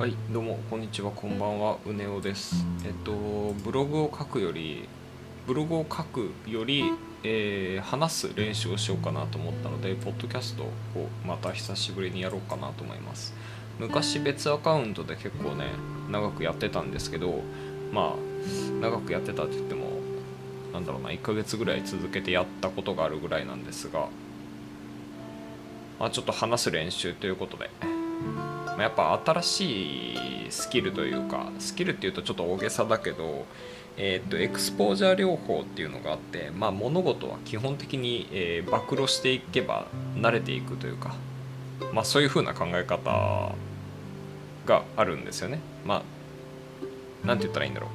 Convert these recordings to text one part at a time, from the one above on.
はいどうもこんにちはこんばんはうねおです。えっとブログを書くよりブログを書くより、えー話す練習をしようかなと思ったのでポッドキャストをまた久しぶりにやろうかなと思います。昔別アカウントで結構ね長くやってたんですけどまあ長くやってたって言ってもなんだろうな1ヶ月ぐらい続けてやったことがあるぐらいなんですがまあちょっと話す練習ということでやっぱ新しいスキルというかスキルっていうとちょっと大げさだけど、えー、とエクスポージャー療法っていうのがあって、まあ、物事は基本的に、えー暴露していけば慣れていくというか、まあ、そういう風な考え方があるんですよね。まあなんて言ったらいいんだろう。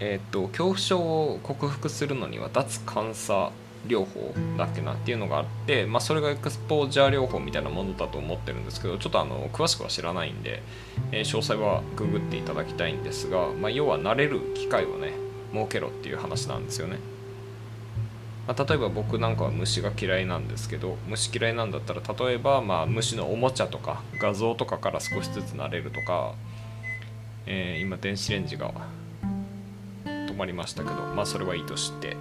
えっ、と恐怖症を克服するのには脱監査療法だっけなっていうのがあって、まあ、それがエクスポージャー療法みたいなものだと思ってるんですけどちょっとあの詳しくは知らないんで、えー詳細はググっていただきたいんですが、まあ、要は慣れる機会をね設けろっていう話なんですよね、まあ、例えば僕なんかは虫が嫌いなんですけど虫嫌いなんだったら例えばまあ虫のおもちゃとか画像とかから少しずつ慣れるとか、えー今電子レンジが止まりましたけどまあそれはいいとして。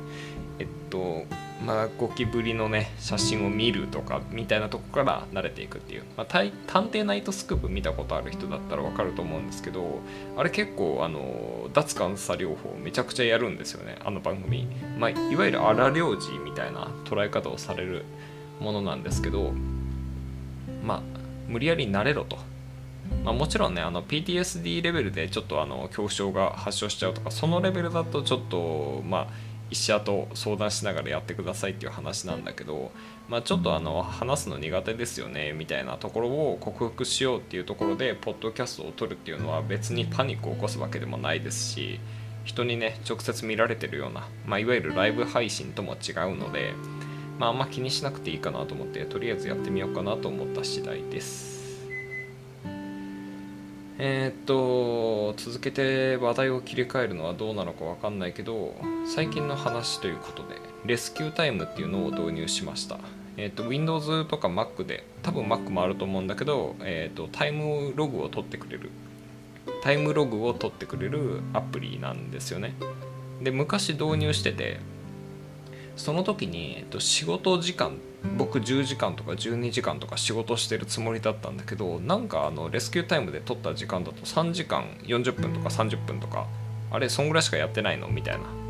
えっとまあゴキブリのね写真を見るとかみたいなとこから慣れていくっていう、まあ、探偵ナイトスクープ見たことある人だったらわかると思うんですけどあれ結構あの脱監査療法めちゃくちゃやるんですよねあの番組、まあ、いわゆる荒療治みたいな捉え方をされるものなんですけどまあ無理やり慣れろと。まあ、もちろんねあの PTSD レベルでちょっとあの恐怖症が発症しちゃうとかそのレベルだとちょっとまあ医者と相談しながらやってくださいっていう話なんだけど、まあ、ちょっとあの話すの苦手ですよねみたいなところを克服しようっていうところでポッドキャストを撮るっていうのは別にパニックを起こすわけでもないですし人にね直接見られてるような、まあ、いわゆるライブ配信とも違うので、まあ、あんま気にしなくていいかなと思ってとりあえずやってみようかなと思った次第です。えーっと続けて話題を切り替えるのはどうなのかわかんないけど最近の話ということでレスキュータイムっていうのを導入しました、えーっと Windows とか Mac で多分 Mac もあると思うんだけど、えーっとタイムログを取ってくれる。タイムログを取ってくれるアプリなんですよね。で昔導入しててその時に、えっと、仕事時間僕10時間とか12時間とか仕事してるつもりだったんだけどなんかあのレスキュータイムで取った時間だと3時間40分とか30分とかあれそんぐらいしかやってないの？みたいな。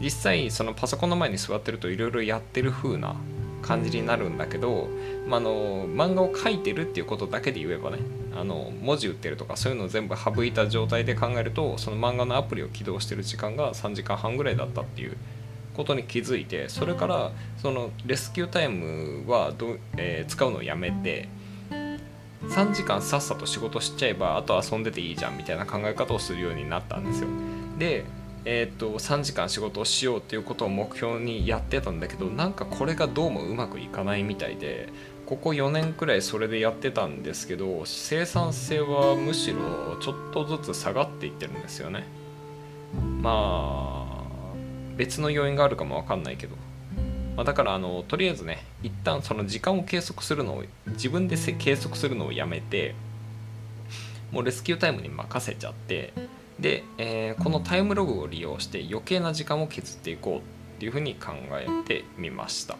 実際そのパソコンの前に座ってるといろいろやってる風な感じになるんだけど、まあ、の漫画を描いてるっていうことだけで言えばねあの文字打ってるとかそういうのを全部省いた状態で考えるとその漫画のアプリを起動してる時間が3時間半ぐらいだったっていうことに気づいてそれからそのレスキュータイムはど、えー使うのをやめて3時間さっさと仕事しちゃえばあと遊んでていいじゃんみたいな考え方をするようになったんですよ。でえーっと3時間仕事をしようっていうことを目標にやってたんだけどなんかこれがどうもうまくいかないみたいでここ4年くらいそれでやってたんですけど生産性はむしろちょっとずつ下がっていってるんですよね。まあ別の要因があるかもわかんないけど、まあ、だからあのとりあえずね一旦その時間を計測するのを自分で計測するのをやめてもうレスキュータイムに任せちゃってで、えーこのタイムログを利用して余計な時間を削っていこうっていうふうに考えてみました、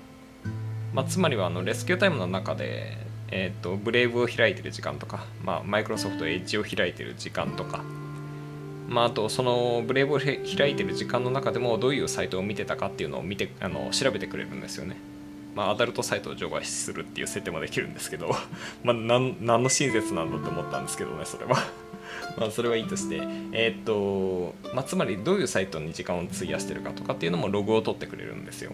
まあ、つまりはあのレスキュータイムの中で、えー、とブレイブを開いてる時間とか、まあ、マイクロソフトエッジを開いてる時間とかまあ、あとそのブレイブを開いてる時間の中でもどういうサイトを見てたかっていうのを見てあの調べてくれるんですよね。まあ、アダルトサイトを除外するっていう設定もできるんですけど、まあ、何の親切なんだと思ったんですけどねそれは。まあそれはいいとして、えーっとまあ、つまりどういうサイトに時間を費やしてるかとかっていうのもログを取ってくれるんですよ。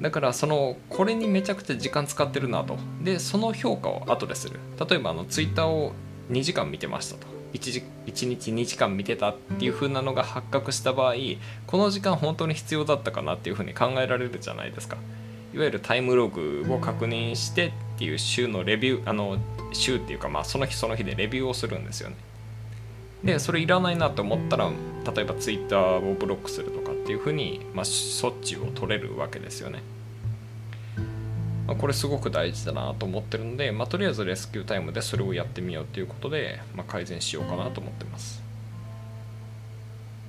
だからそのこれにめちゃくちゃ時間使ってるなとでその評価を後でする例えばあのツイッターを2時間見てましたと 1, 1日2時間見てたっていう風なのが発覚した場合この時間本当に必要だったかなっていう風に考えられるじゃないですか。いわゆるタイムログを確認してっていう週のレビューあの週っていうかまあその日その日でレビューをするんですよね。でそれいらないなと思ったら例えばツイッターをブロックするとかっていう風にまあ措置を取れるわけですよね。まあ、これすごく大事だなと思ってるので、まあ、とりあえずレスキュータイムでそれをやってみようということで、まあ、改善しようかなと思ってます。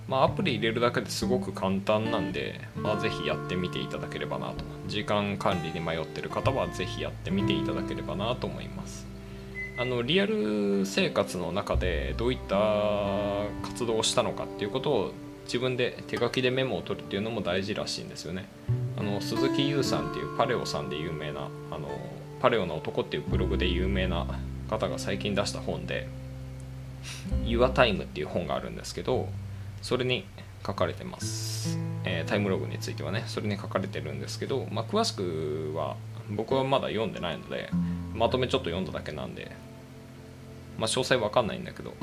まあ、アプリ入れるだけですごく簡単なんで、まあ、ぜひやってみていただければなと。時間管理に迷ってる方はぜひやってみていただければなと思います。あのリアル生活の中でどういった活動をしたのかっていうことを自分で手書きでメモを取るっていうのも大事らしいんですよね。あの鈴木優さんっていうパレオさんで有名なあのパレオの男っていうブログで有名な方が最近出した本で「YourTime」っていう本があるんですけどそれに書かれてます、えー、タイムログについてはねそれに書かれてるんですけど、まあ、詳しくは僕はまだ読んでないのでまとめちょっと読んだだけなんで、まあ、詳細わかんないんだけど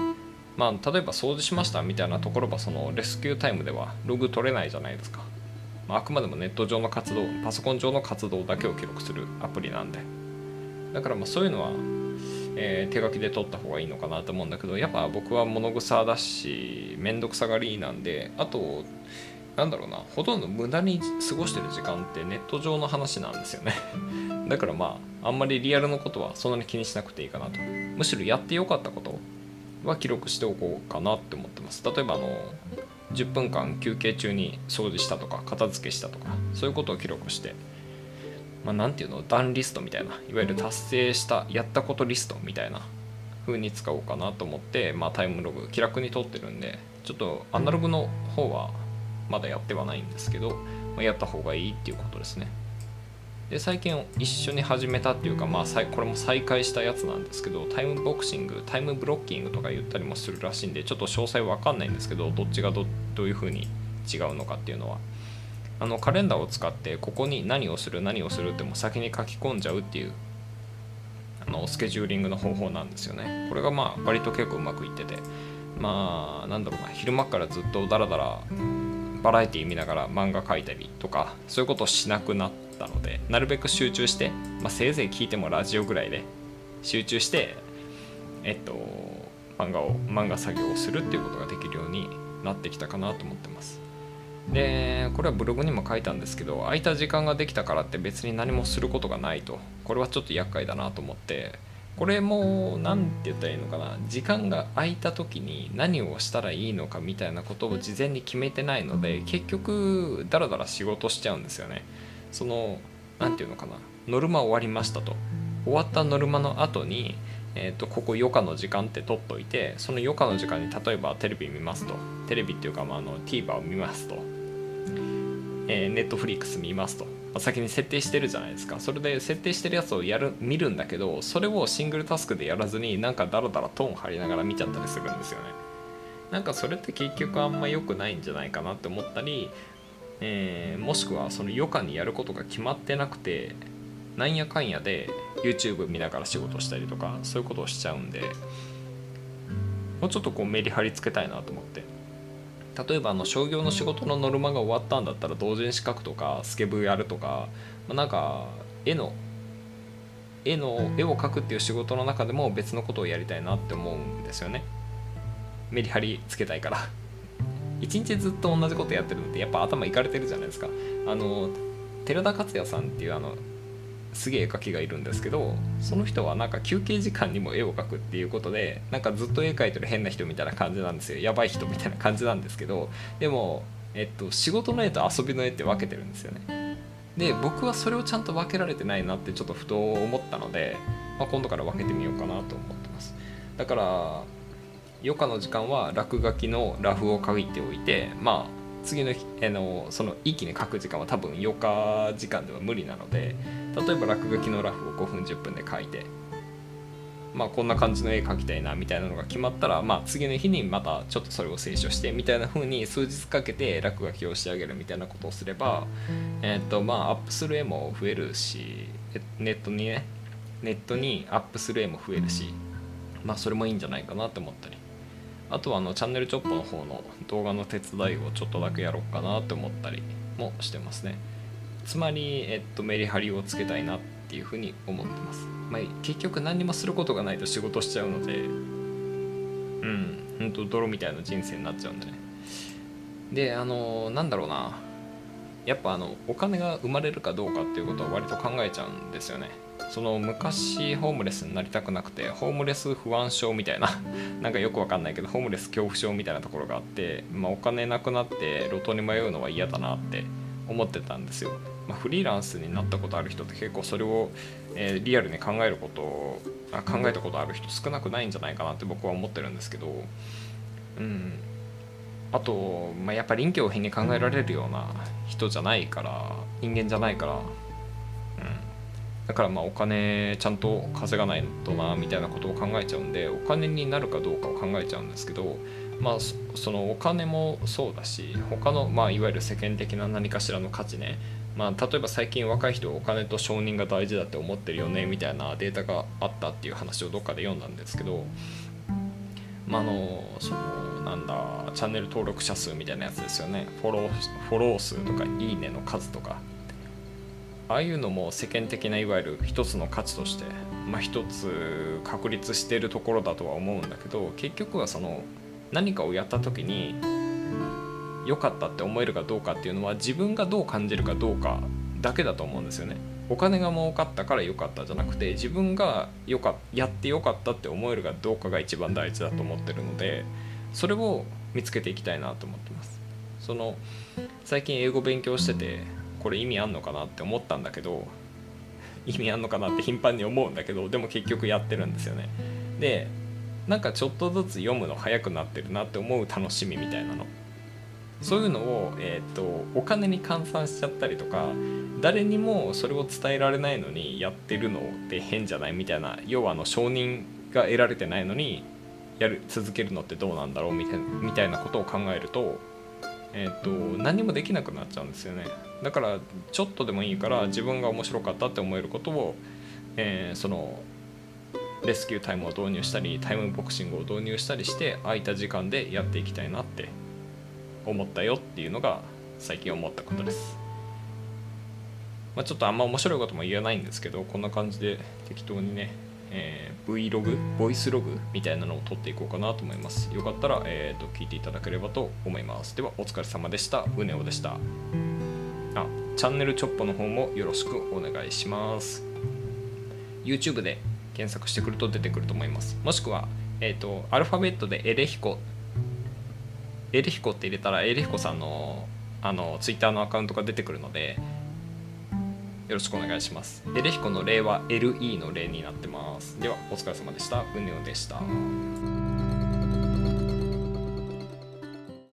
まあ例えば掃除しましたみたいなところはそのレスキュータイムではログ取れないじゃないですか、まあ、あくまでもネット上の活動パソコン上の活動だけを記録するアプリなんで。だからまあそういうのはえー、手書きで撮った方がいいのかなと思うんだけどやっぱ僕は物臭だし面倒くさがりなんであとなんだろうなほとんど無駄に過ごしてる時間ってネット上の話なんですよね。だからまああんまりリアルのことはそんなに気にしなくていいかなと。むしろやってよかったことは記録しておこうかなって思ってます。例えばあの10分間休憩中に掃除したとか片付けしたとかそういうことを記録してまあ、なんていうの段リストみたいないわゆる達成したやったことリストみたいな風に使おうかなと思って、まあ、タイムログ気楽に取ってるんでちょっとアナログの方はまだやってはないんですけど、まあ、やった方がいいっていうことですねで最近一緒に始めたっていうか、まあ、これも再開したやつなんですけどタイムボクシングタイムブロッキングとか言ったりもするらしいんでちょっと詳細わかんないんですけどどっちがどどういう風に違うのかっていうのは。あのカレンダーを使ってここに何をする何をするっても先に書き込んじゃうっていうあのスケジューリングの方法なんですよね。これがまあ割と結構うまくいってて。まあなんだろうな昼間からずっとダラダラバラエティ見ながら漫画描いたりとかそういうことをしなくなったのでなるべく集中して、まあ、せいぜい聞いてもラジオぐらいで集中してえっと漫画を漫画作業をするっていうことができるようになってきたかなと思ってます。でこれはブログにも書いたんですけど空いた時間ができたからって別に何もすることがないと。これはちょっと厄介だなと思ってこれも何て言ったらいいのかな？時間が空いた時に何をしたらいいのかみたいなことを事前に決めてないので結局ダラダラ仕事しちゃうんですよね。その何て言うのかな？ノルマ終わりましたと。終わったノルマの後にえーと、ここ余暇の時間って取っといてその余暇の時間に例えばテレビ見ますと。テレビっていうか、まあ、あの TVer を見ますと。えー、ネットフリックス見ますと、まあ、先に設定してるじゃないですか。それで設定してるやつをやる見るんだけどそれをシングルタスクでやらずになんかダラダラトーン張りながら見ちゃったりするんですよね。なんかそれって結局あんま良くないんじゃないかなって思ったり、えー、もしくはその余暇にやることが決まってなくてなんやかんやで YouTube 見ながら仕事したりとかそういうことをしちゃうんでもうちょっとこうメリハリつけたいなと思って。例えばあの商業の仕事のノルマが終わったんだったら同人誌書くとかスケブやるとか、まあ、なんか絵の絵の絵を描くっていう仕事の中でも別のことをやりたいなって思うんですよね。メリハリつけたいから。一日ずっと同じことやってるのってやっぱ頭いかれてるじゃないですか。あの寺田克也さんっていうあのすげえ絵描きがいるんですけどその人はなんか休憩時間にも絵を描くっていうことでなんかずっと絵描いてる変な人みたいな感じなんですよ。やばい人みたいな感じなんですけどでも、えっと、仕事の絵と遊びの絵って分けてるんですよね。で僕はそれをちゃんと分けられてないなってちょっとふと思ったので、まあ、今度から分けてみようかなと思ってます。だから余暇の時間は落書きのラフを書いておいてまあ次の日あのその一気に書く時間は多分4日時間では無理なので例えば落書きのラフを5分10分で書いてまあこんな感じの絵描きたいなみたいなのが決まったらまあ次の日にまたちょっとそれを清書してみたいな風に数日かけて落書きを仕上げるみたいなことをすればえっとまあアップする絵も増えるしネットにねネットにアップする絵も増えるしまあそれもいいんじゃないかなって思ったり。あとはあのチャンネルチョップの方の動画の手伝いをちょっとだけやろうかなって思ったりもしてますね。つまり、えっと、メリハリをつけたいなっていうふうに思ってます、まあ、結局何にもすることがないと仕事しちゃうのでうんほんと泥みたいな人生になっちゃうんでね。であのなんだろうな。やっぱあのお金が生まれるかどうかっていうことは割と考えちゃうんですよね。その昔ホームレスになりたくなくてホームレス不安症みたいな なんかよくわかんないけどホームレス恐怖症みたいなところがあって、まあ、お金なくなって路頭に迷うのは嫌だなって思ってたんですよ、まあ、フリーランスになったことある人って結構それを、えー、リアルに考えることあ考えたことある人少なくないんじゃないかなって僕は思ってるんですけどうん。あと、まあ、やっぱ臨機応変に考えられるような人じゃないから人間じゃないから、うん、だからまあお金ちゃんと稼がないとなみたいなことを考えちゃうんでお金になるかどうかを考えちゃうんですけどまあそのお金もそうだし他のまあいわゆる世間的な何かしらの価値ねまあ、例えば最近若い人お金と承認が大事だって思ってるよねみたいなデータがあったっていう話をどっかで読んだんですけど、まあ、あのそのなんだチャンネル登録者数みたいなやつですよね。フォローフォロー数とかいいねの数とかああいうのも世間的ないわゆる一つの価値として、まあ、一つ確立してるところだとは思うんだけど結局はその何かをやった時に良かったって思えるかどうかっていうのは自分がどう感じるかどうかだけだと思うんですよね。お金が儲かったから良かったじゃなくて自分がよかやってよかったって思えるかどうかが一番大事だと思ってるのでそれを見つけていきたいなと思ってます。その最近英語勉強しててこれ意味あんのかなって思ったんだけど意味あんのかなって頻繁に思うんだけどでも結局やってるんですよね。でなんかちょっとずつ読むの早くなってるなって思う楽しみみたいなのそういうのを、えーと、お金に換算しちゃったりとか誰にもそれを伝えられないのにやってるのって変じゃないみたいな要はあの承認が得られてないのにやる続けるのってどうなんだろうみたいなことを考えると,、えーと、何もできなくなっちゃうんですよねだからちょっとでもいいから自分が面白かったって思えることを、えー、そのレスキュータイムを導入したりタイムボクシングを導入したりして空いた時間でやっていきたいなって思ったよっていうのが最近思ったことです、まあ、ちょっとあんま面白いことも言えないんですけどこんな感じで適当にね、えー、Vlog ボイスログみたいなのを撮っていこうかなと思います。よかったら、えーと、聞いていただければと思います。ではお疲れ様でした。うねおでした。あチャンネルチョッポの方もよろしくお願いします。YouTube で検索してくると出てくると思います。もしくはえっ、ー、とアルファベットでエレヒコ。エレヒコって入れたらエレヒコさんのあのツイッターのアカウントが出てくるのでよろしくお願いします。エレヒコの例は LE の例になってます。ではお疲れ様でした。うねおでした。